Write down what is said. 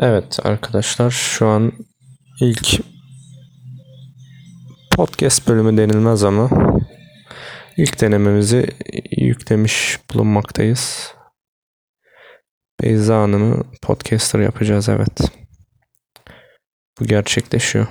Evet arkadaşlar şu an ilk podcast bölümü denilmez ama ilk denememizi yüklemiş bulunmaktayız. Beyza Hanım'ı podcaster yapacağız evet. Bu gerçekleşiyor.